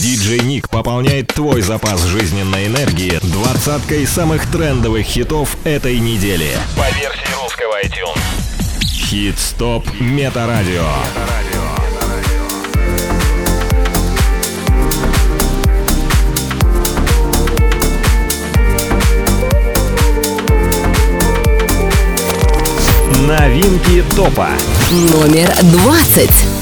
Диджей Ник пополняет твой запас жизненной энергии двадцаткой самых трендовых хитов этой недели. По версии русского iTunes. Хит-стоп Метарадио. Новинки топа. Номер двадцать.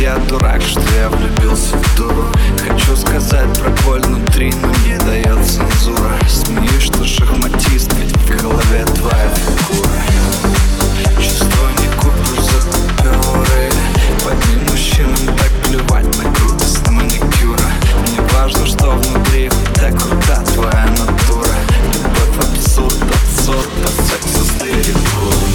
Я дурак, что я влюбился в дуру. Хочу сказать про боль внутри, но не дает цензура. Смеюсь, что шахматист, ведь в голове твоя фигура Чувство не купишь за купюры. Подним мужчинам так плевать на крутость маникюра. Мне важно, что внутри так крута твоя натура. Любовь абсурд, абсурд, от секса с перекуром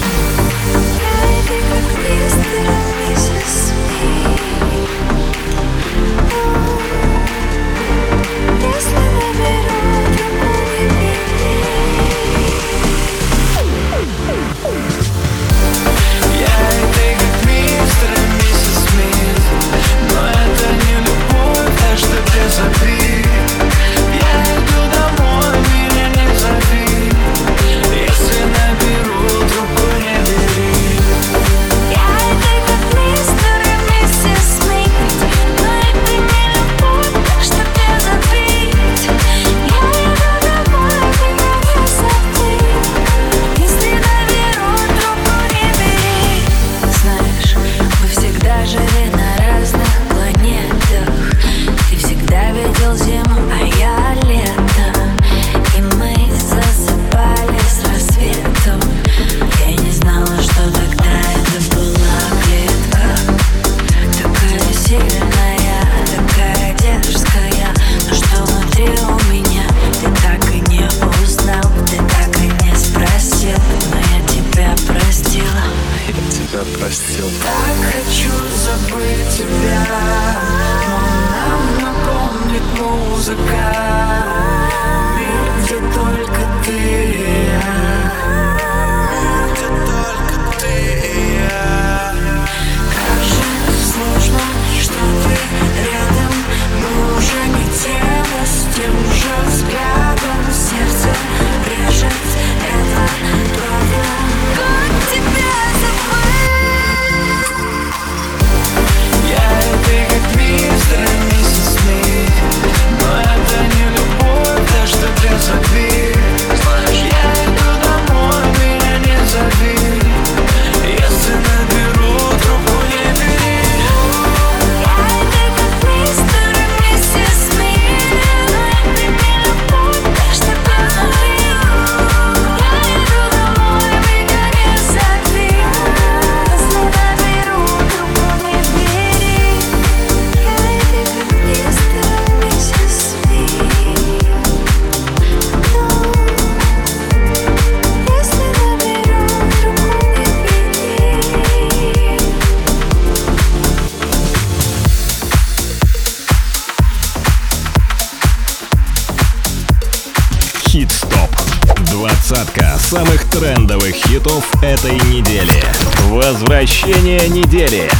самых трендовых хитов этой недели. Возвращение недели.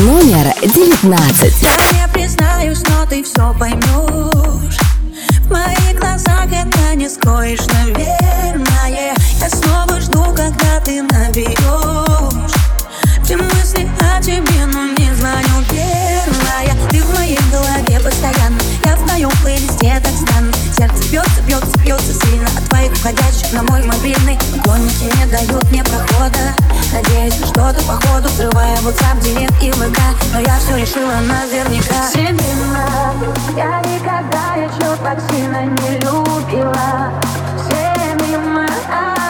Номер девятнадцать. Я не признаюсь, но ты все поймешь В моих глазах это не скроешь, наверное Я снова жду, когда ты наберешь Все мысли о тебе, но не звоню первая Ты в моей голове постоянно. Я в твоем плейлисте так странно Сердце бьется, бьется, бьется сильно От твоих входящих на мой мобильный. Поклонники не дают мне прохода. Надеюсь, на что-то походу Взрывая WhatsApp, директ и ВК Но я все решила наверняка. Семена, я никогда еще так сильно не любила. Все мимо, а,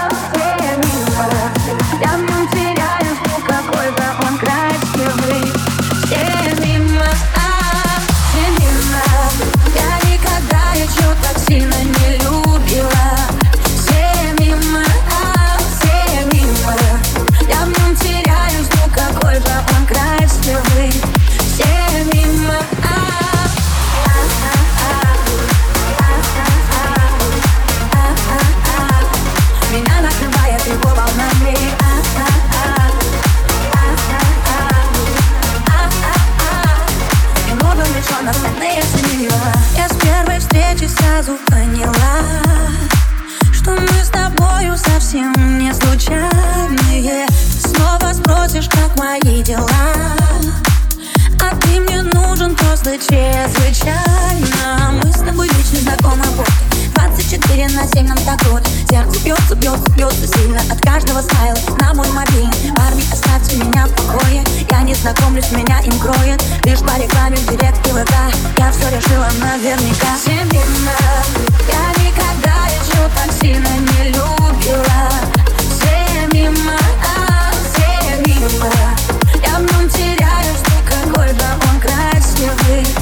сразу поняла Что мы с тобою совсем не случайные. Снова спросишь, как мои дела А ты мне нужен просто чрезвычайно. Мы с тобой вечно знакомы, вот 24 на 7 нам так вот Сердце бьется, бьется, бьется сильно От каждого смайла. На мой мобильный Парни, оставьте меня в покое. Я не знакомлюсь, меня им кроет. Лишь по рекламе в директ и ВК. Я все решила наверняка. Семейно Я никогда еще так сильно не любила. Все мимо, все мимо Я в нем теряюсь, какой да он красивый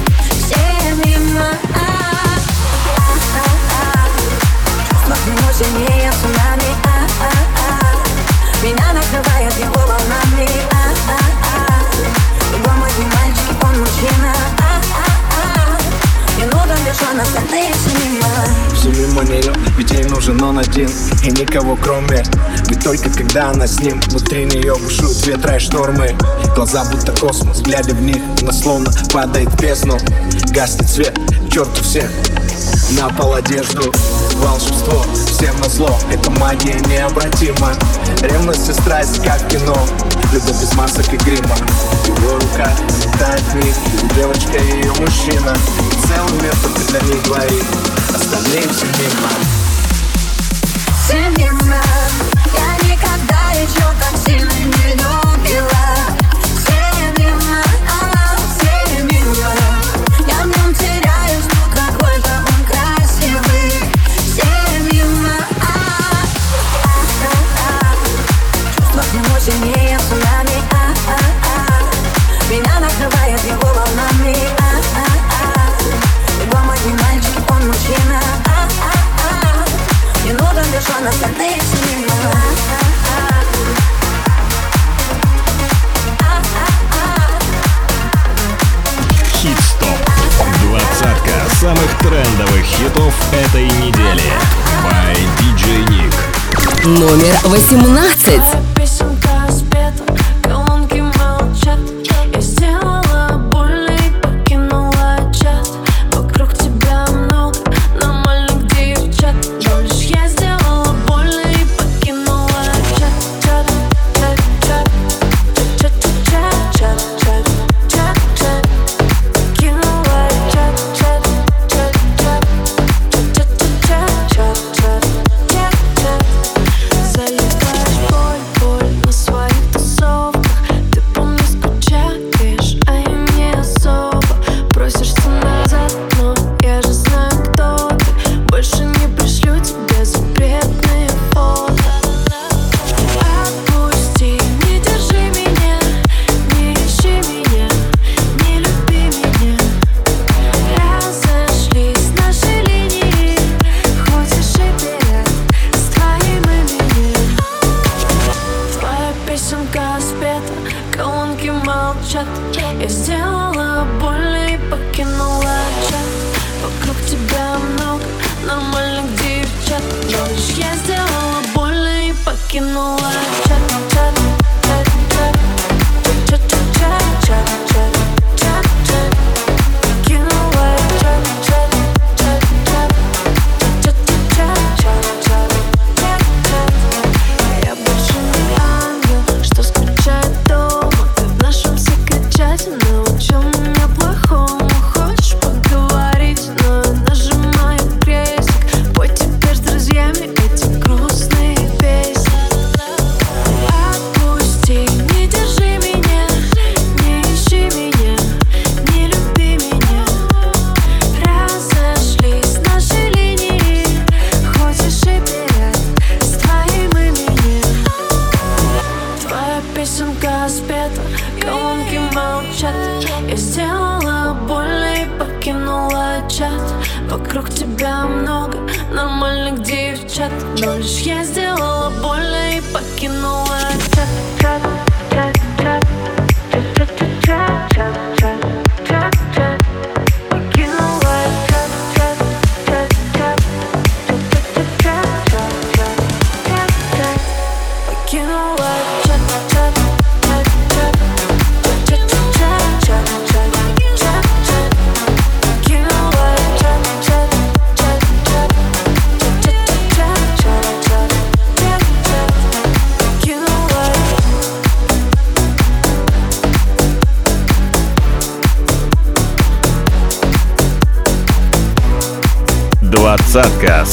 сильнее цунами а -а -а. Меня накрывает его волнами а -а -а. Любой мой мальчик, он мужчина а -а -а. Минута лишь он остальные все мимо Все мимо нее, ведь ей нужен он один И никого кроме Ведь только когда она с ним Внутри нее бушуют ветра и штормы Глаза будто космос, глядя в них Она словно падает в бездну Гаснет свет, к черту всех на пол одежду Волшебство, всем на зло Это магия необратима. Ревность и страсть, как кино. Любовь без масок и грима. Его рука летает в них Девочка и ее мужчина. Целый мир только для них двоих. Остальные все мимо. Все мимо. Я никогда еще так сильно не любила самых трендовых хитов этой недели. By DJ Nick. Номер 18.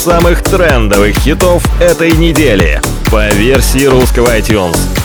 Самых трендовых хитов этой недели по версии русского iTunes.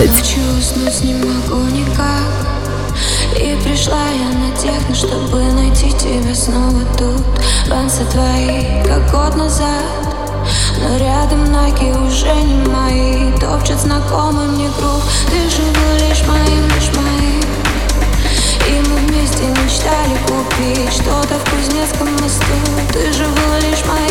12. Ночью уснуть не могу никак. И пришла я на техно, чтобы найти тебя снова тут. Танцы твои, как год назад. Но рядом ноги уже не мои. Топчет знакомый мне круг. Ты же был лишь моим, лишь моим. И мы вместе мечтали купить Что-то в Кузнецком мосту. Ты же был лишь моим.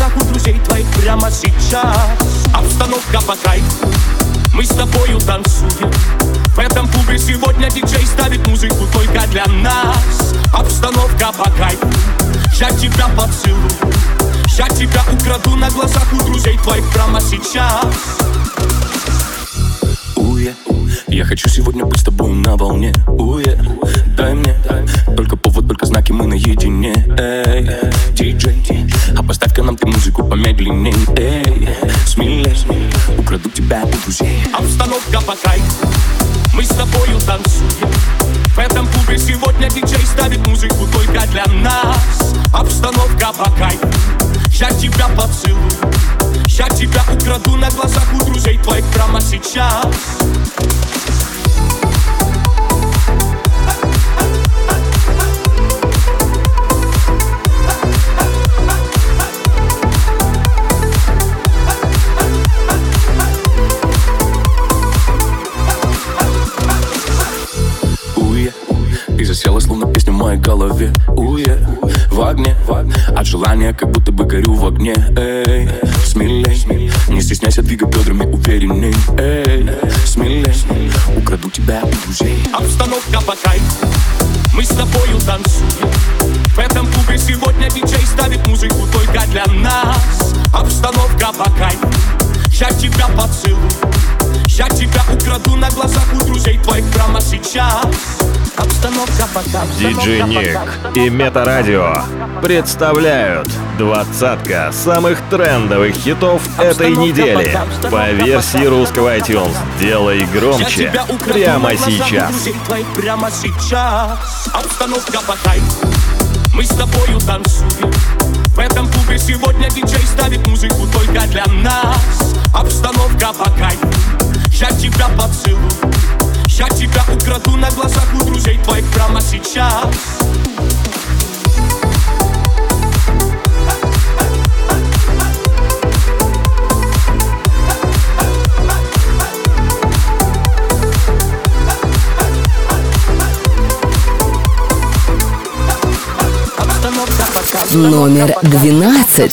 Глазах у друзей твоих прямо сейчас. Обстановка по кайфу, мы с тобою танцуем. В этом клубе сегодня диджей ставит музыку только для нас. Обстановка по кайфу Я тебя поцелую. Я тебя украду на глазах у друзей твоих прямо сейчас я хочу сегодня быть с тобой на волне. Уе, дай мне Только повод, только знаки, мы наедине. Эй, диджей А поставь-ка нам ты музыку помедленней. Эй, смелей. Украду тебя у друзей. Обстановка по кайфу Мы с тобою танцуем. В этом клубе сегодня диджей ставит музыку только для нас. Обстановка по кайфу Я тебя поцелую Я тебя украду на глазах у друзей твоих прямо сейчас моей голове. Уе, в огне От желания как будто бы горю в огне. Эй, смелей Не стесняйся двигать бедрами уверенней. Эй, смелей Украду тебя у друзей. Обстановка по кайфу Мы с тобою танцуем. В этом клубе сегодня диджей ставит музыку только для нас. Обстановка по кайфу Я тебя поцелую я тебя украду на глазах у друзей твоих прямо сейчас. Обстановка пока Диджей Ник и Метарадио представляют двадцатка самых трендовых хитов этой недели. по версии русского iTunes. Делай громче. Прямо сейчас. Прямо сейчас. Обстановка по кайфу Мы с тобою танцуем. В этом клубе сегодня диджей ставит музыку только для нас. Обстановка по кайфу я тебя поцелую Я тебя украду на глазах у друзей твоих прямо сейчас номер 12.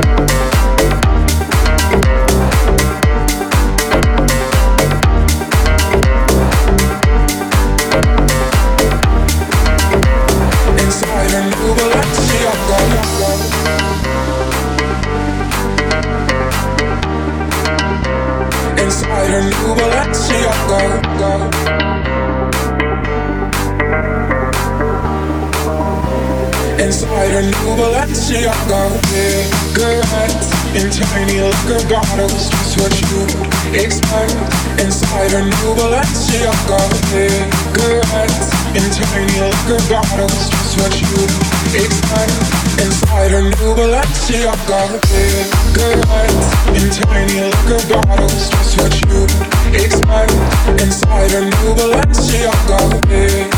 Thank Inside a new Balenciaga Cigarettes in tiny liquor bottles Just what you expect. Inside a new Balenciaga Cigarettes in tiny liquor bottles Just what you expect. Inside a new Balenciaga Cigarettes in tiny liquor bottles Just what you expect. Inside a new Balenciaga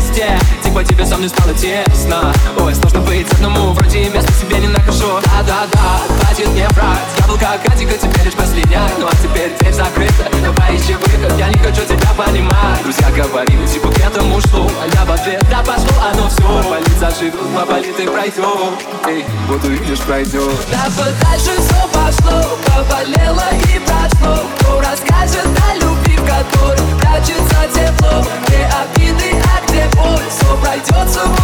Типа тебе со мной стало тесно. Ой, сложно быть одному, вроде места себе не нахожу. Да-да-да, хватит мне врать. Я был как Атика, теперь лишь последняя. Ну а теперь дверь закрыта, давай ищи выход Я не хочу тебя понимать. Друзья говорили, типа к этому шло. А я в ответ, да пошло оно все Поболит заживет, поболит и пройдет Эй, вот увидишь, пройдет Да дальше все пошло Поболело и прошло. Кто расскажет о любви, в которой прячется тепло? Где обиды, а где боль? Все пройдет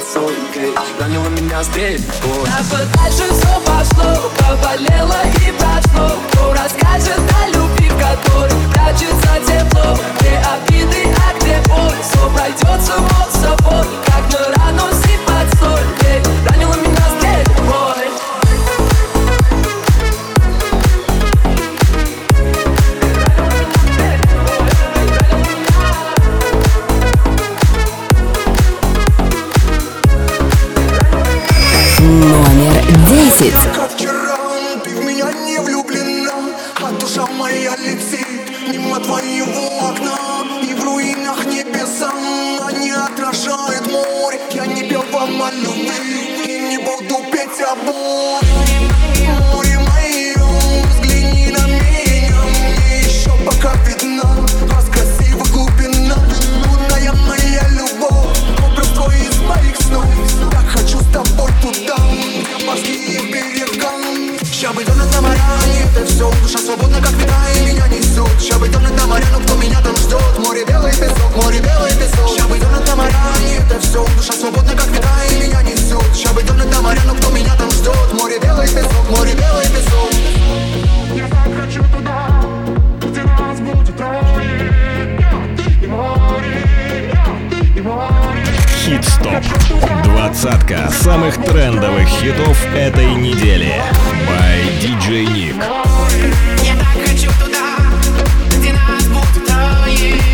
сыпать соль Эй, ранила меня здесь боль А это все Душа свободна, как вина, и меня несет Ща бы тонет на моря, но кто меня там ждет Море белый песок, море белый песок. Ща бы тонет на моряне, это все Душа свободна, как вина, и меня несет Ща бы тонет на моря, но кто меня там ждет Море белый песок, море белый песок. Я так хочу туда, где нас будет трое Я, ты и море, я, ты и море Хит-стоп. Двадцатка самых трендовых хитов этой недели. By DJ Nick. Я так хочу туда, где нас трое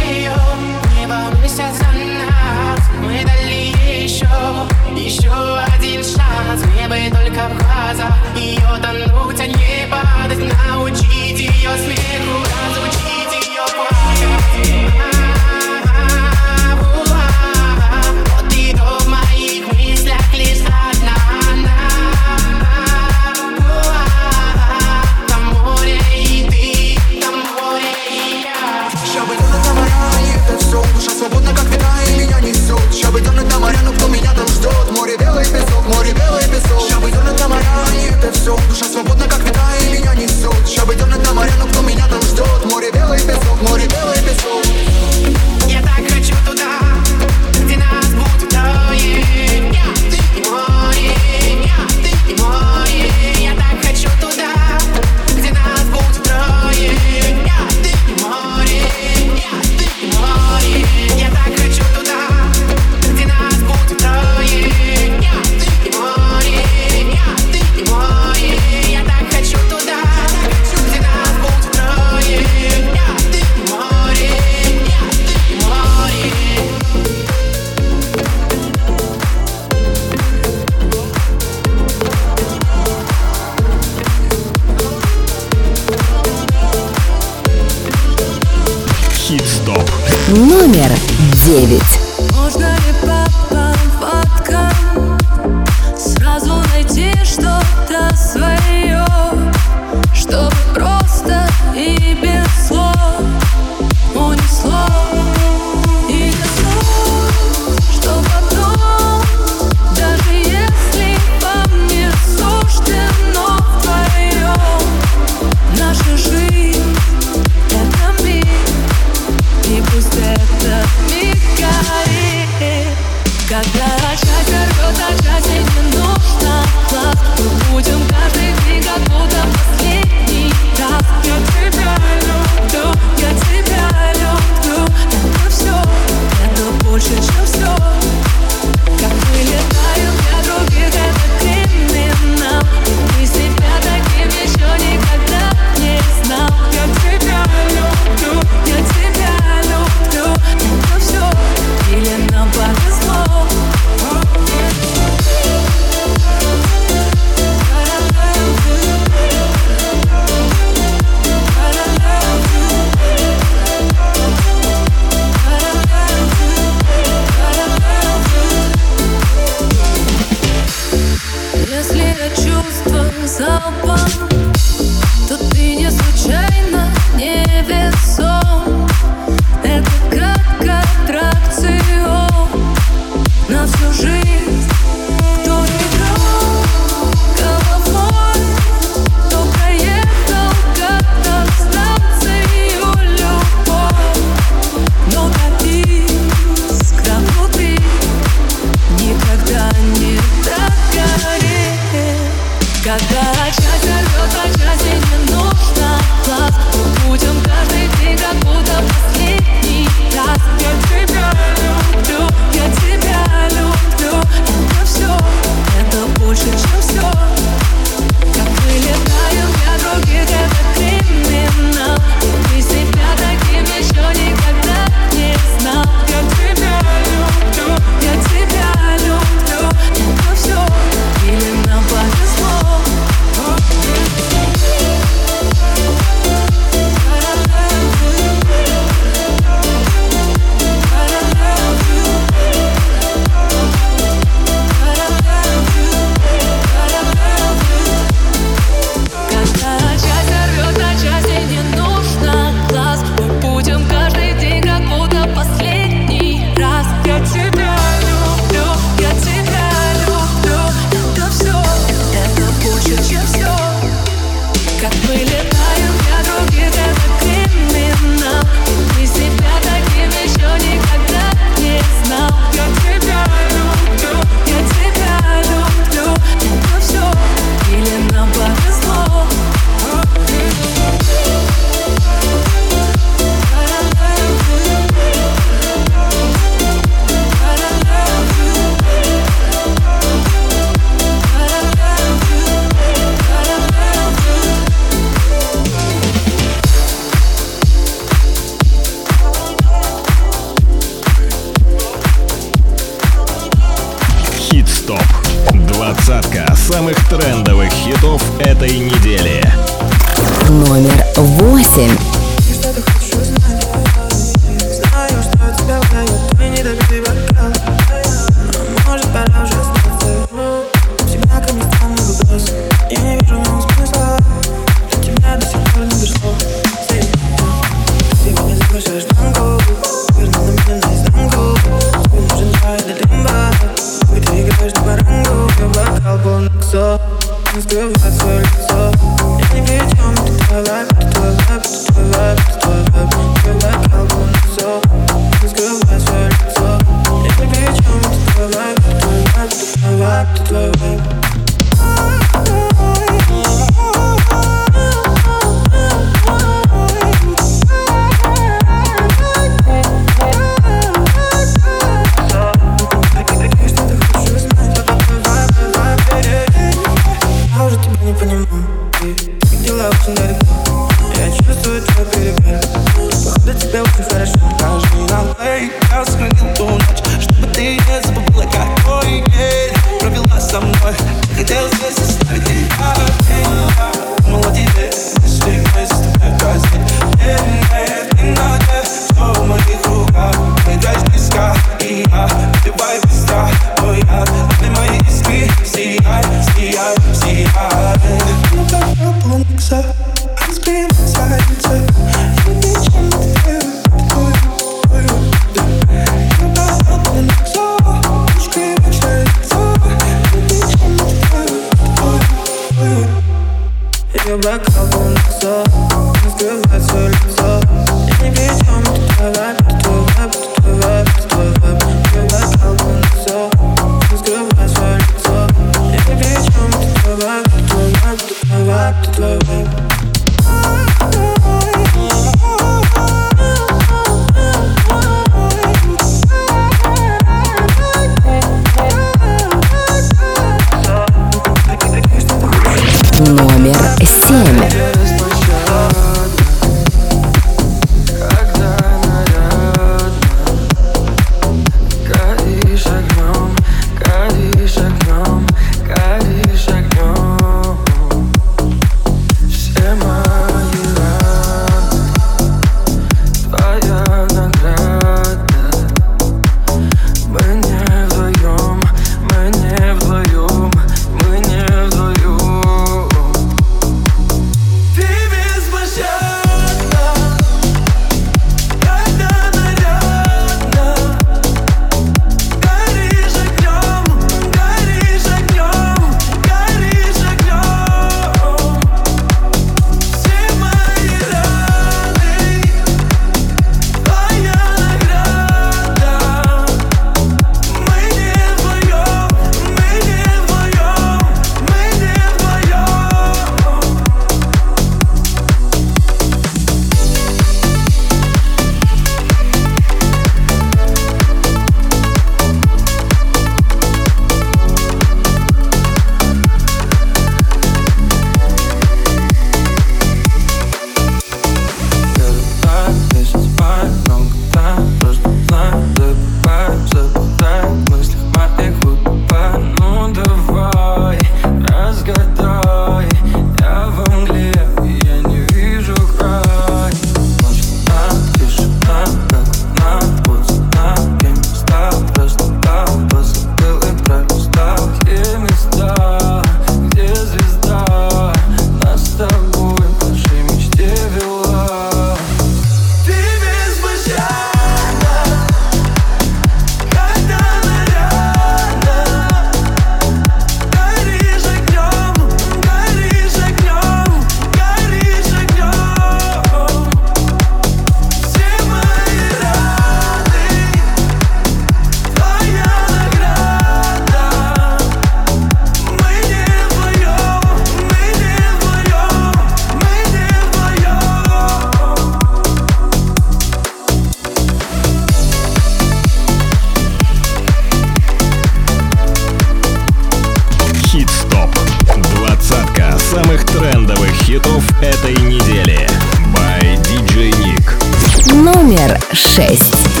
номер шесть.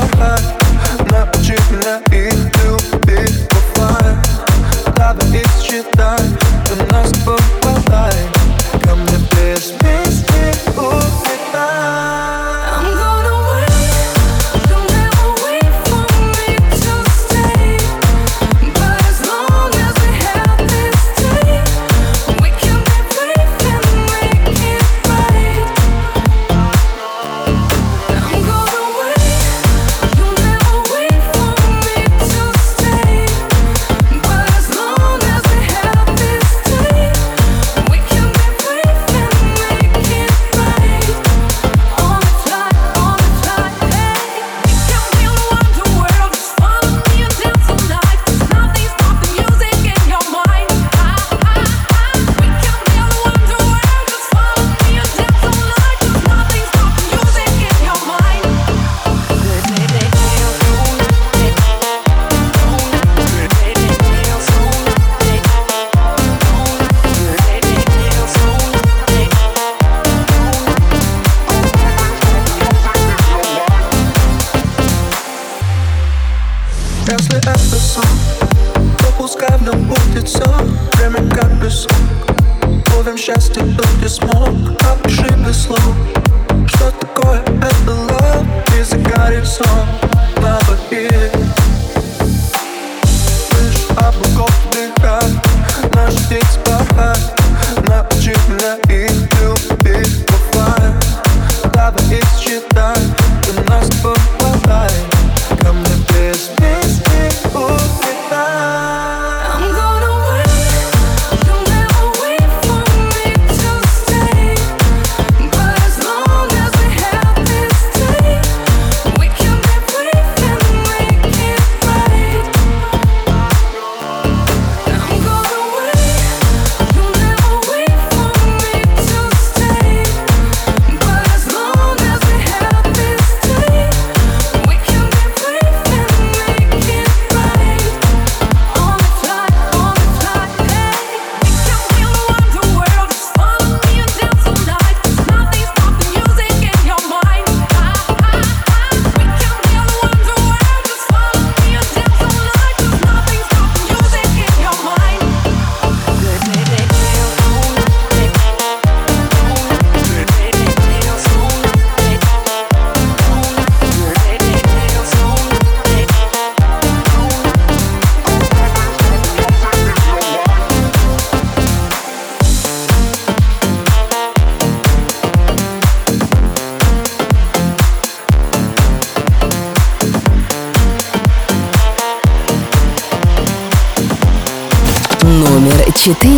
your love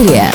Номер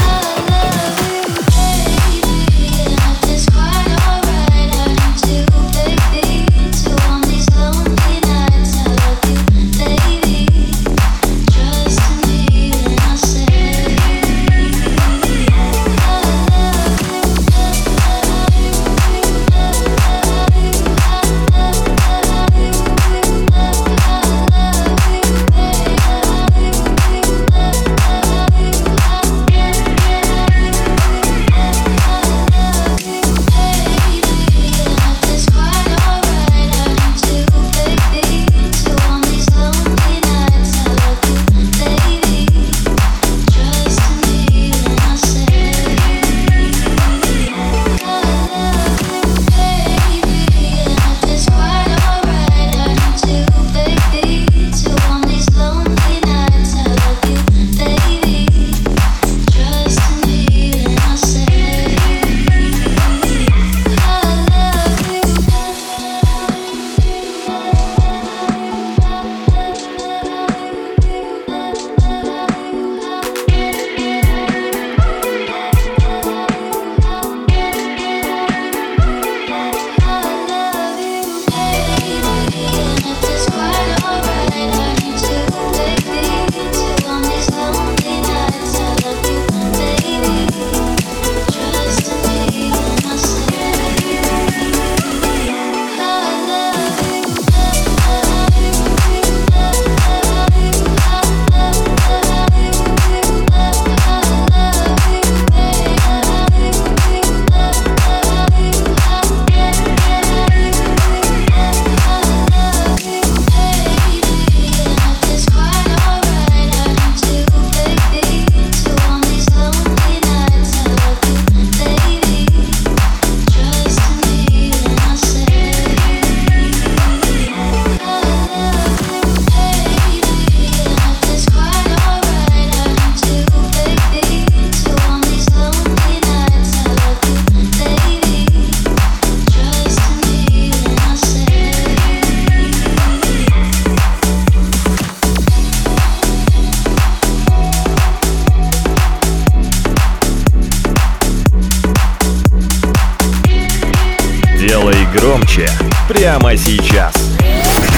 громче прямо сейчас.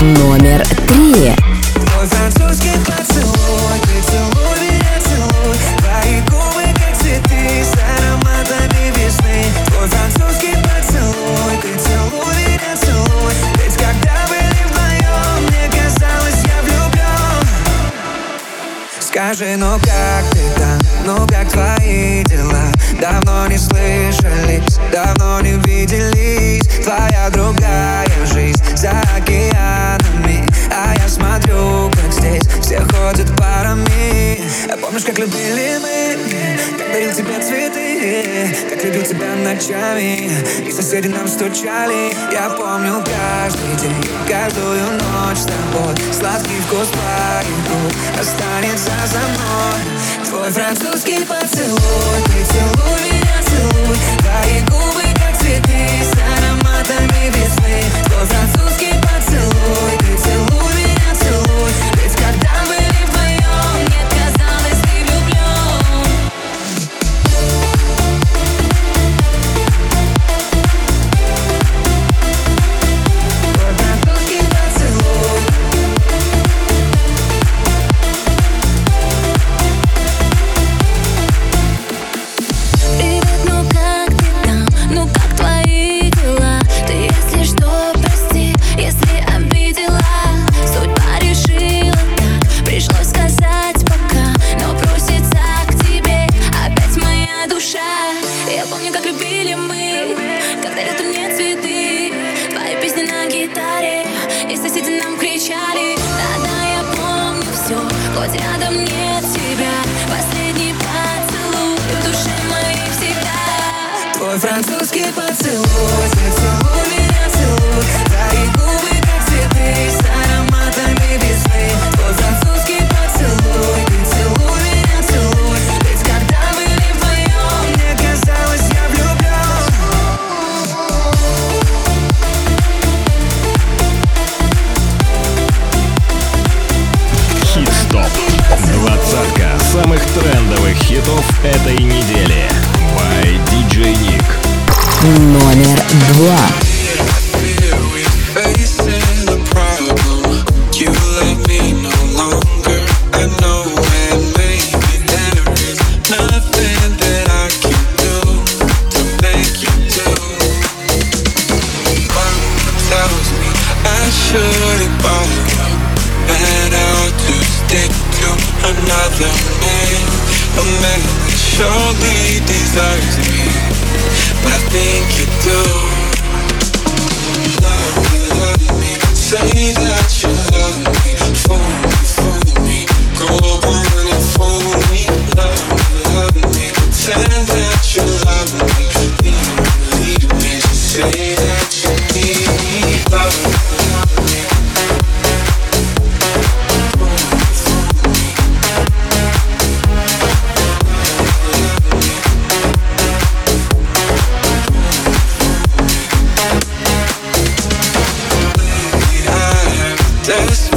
Номер три. Твой французский поцелуй, ты целуй меня, целуй Твои губы, как цветы, с ароматами весны Твой французский поцелуй, ты целуй меня, целуй Ведь когда были вдвоем, мне казалось, я влюблен Скажи, ну как ты там, ну как твои дела Давно не слышались, давно не виделись. Твоя другая жизнь за океанами. А я смотрю, как здесь все ходят парами. А Помнишь, как любили мы, как дарил тебе цветы Как любил тебя ночами, и соседи нам стучали. Я помню каждый день, каждую ночь с тобой. Сладкий вкус твоих губ останется за мной Твой французский поцелуй, ты целуй меня, целуй. Твои губы, как цветы, с ароматами весны. Твой как любили мы, когда летом мне цветы Твои песни на гитаре, и соседи нам кричали Да-да, я помню все, хоть рядом нет тебя Последний поцелуй в душе моей всегда. Твой французский поцелуй, этой недели. By DJ Nick. Номер два. dance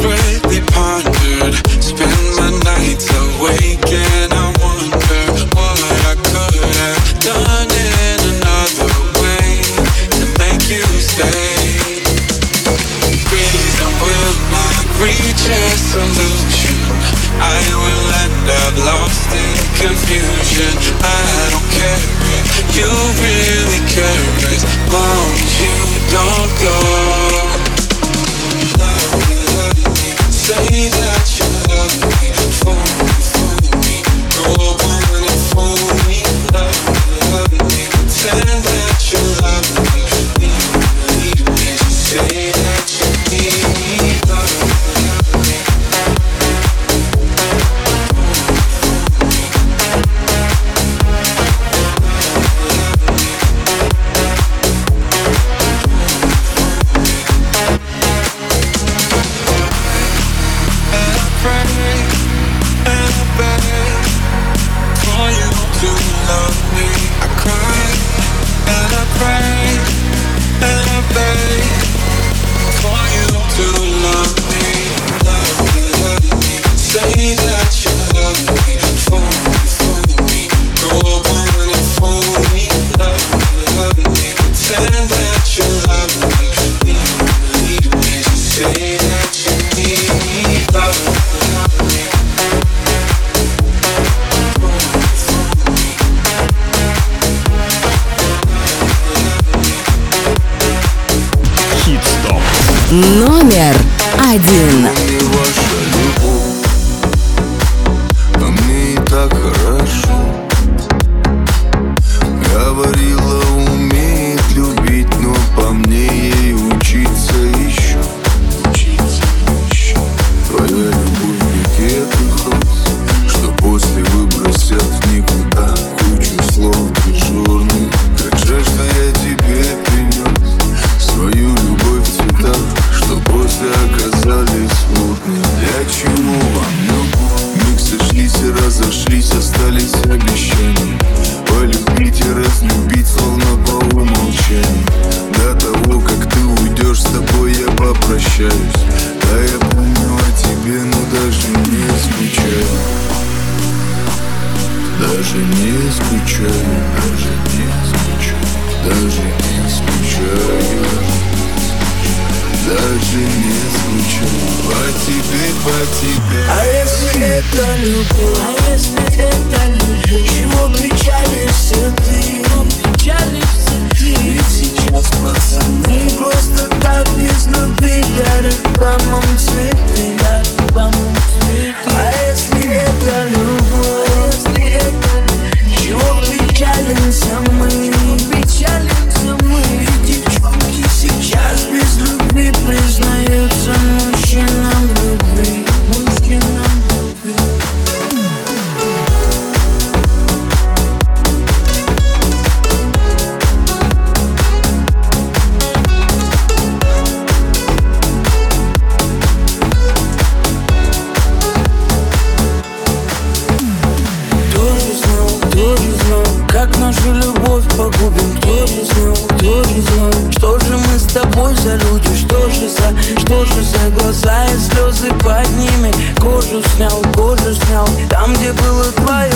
за люди. Что же за, что же за глаза и слезы под ними? Кожу снял, кожу снял, там где было твое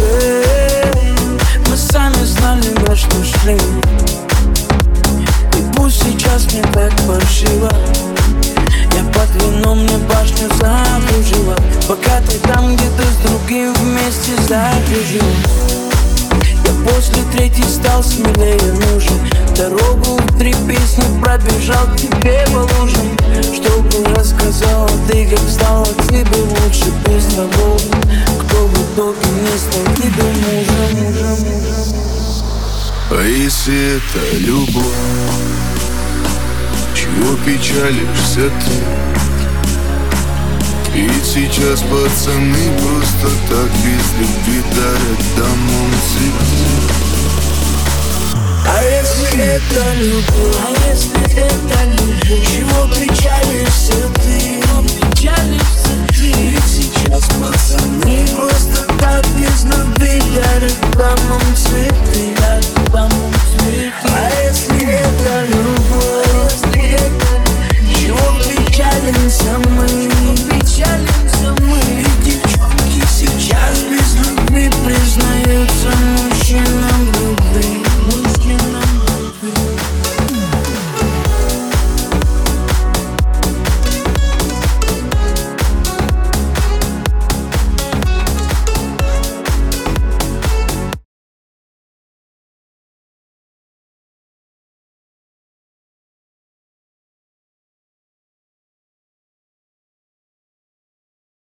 Эй, Мы сами знали, на что шли. И пусть сейчас мне так паршиво. Я под вином мне башню закружила. Пока ты там где-то с другим вместе закружил Я после третьей стал смелее нужен Дорогу в три песни пробежал тебе по лужам Чтобы рассказала ты, как стало тебе лучше без того Кто в итоге не стал тебе мужем. А если это любовь Чего печалишься ты? И сейчас пацаны просто так без любви дарят домом цветы А если это любовь? А если это любовь? Чего печалишься ты? Чего печалишься ты? И сейчас пацаны просто так без любви дарят домом цветы А если это любовь? А если это любовь? Чего печалимся мы? печалимся мы, девчонки сейчас без любви признаются мы.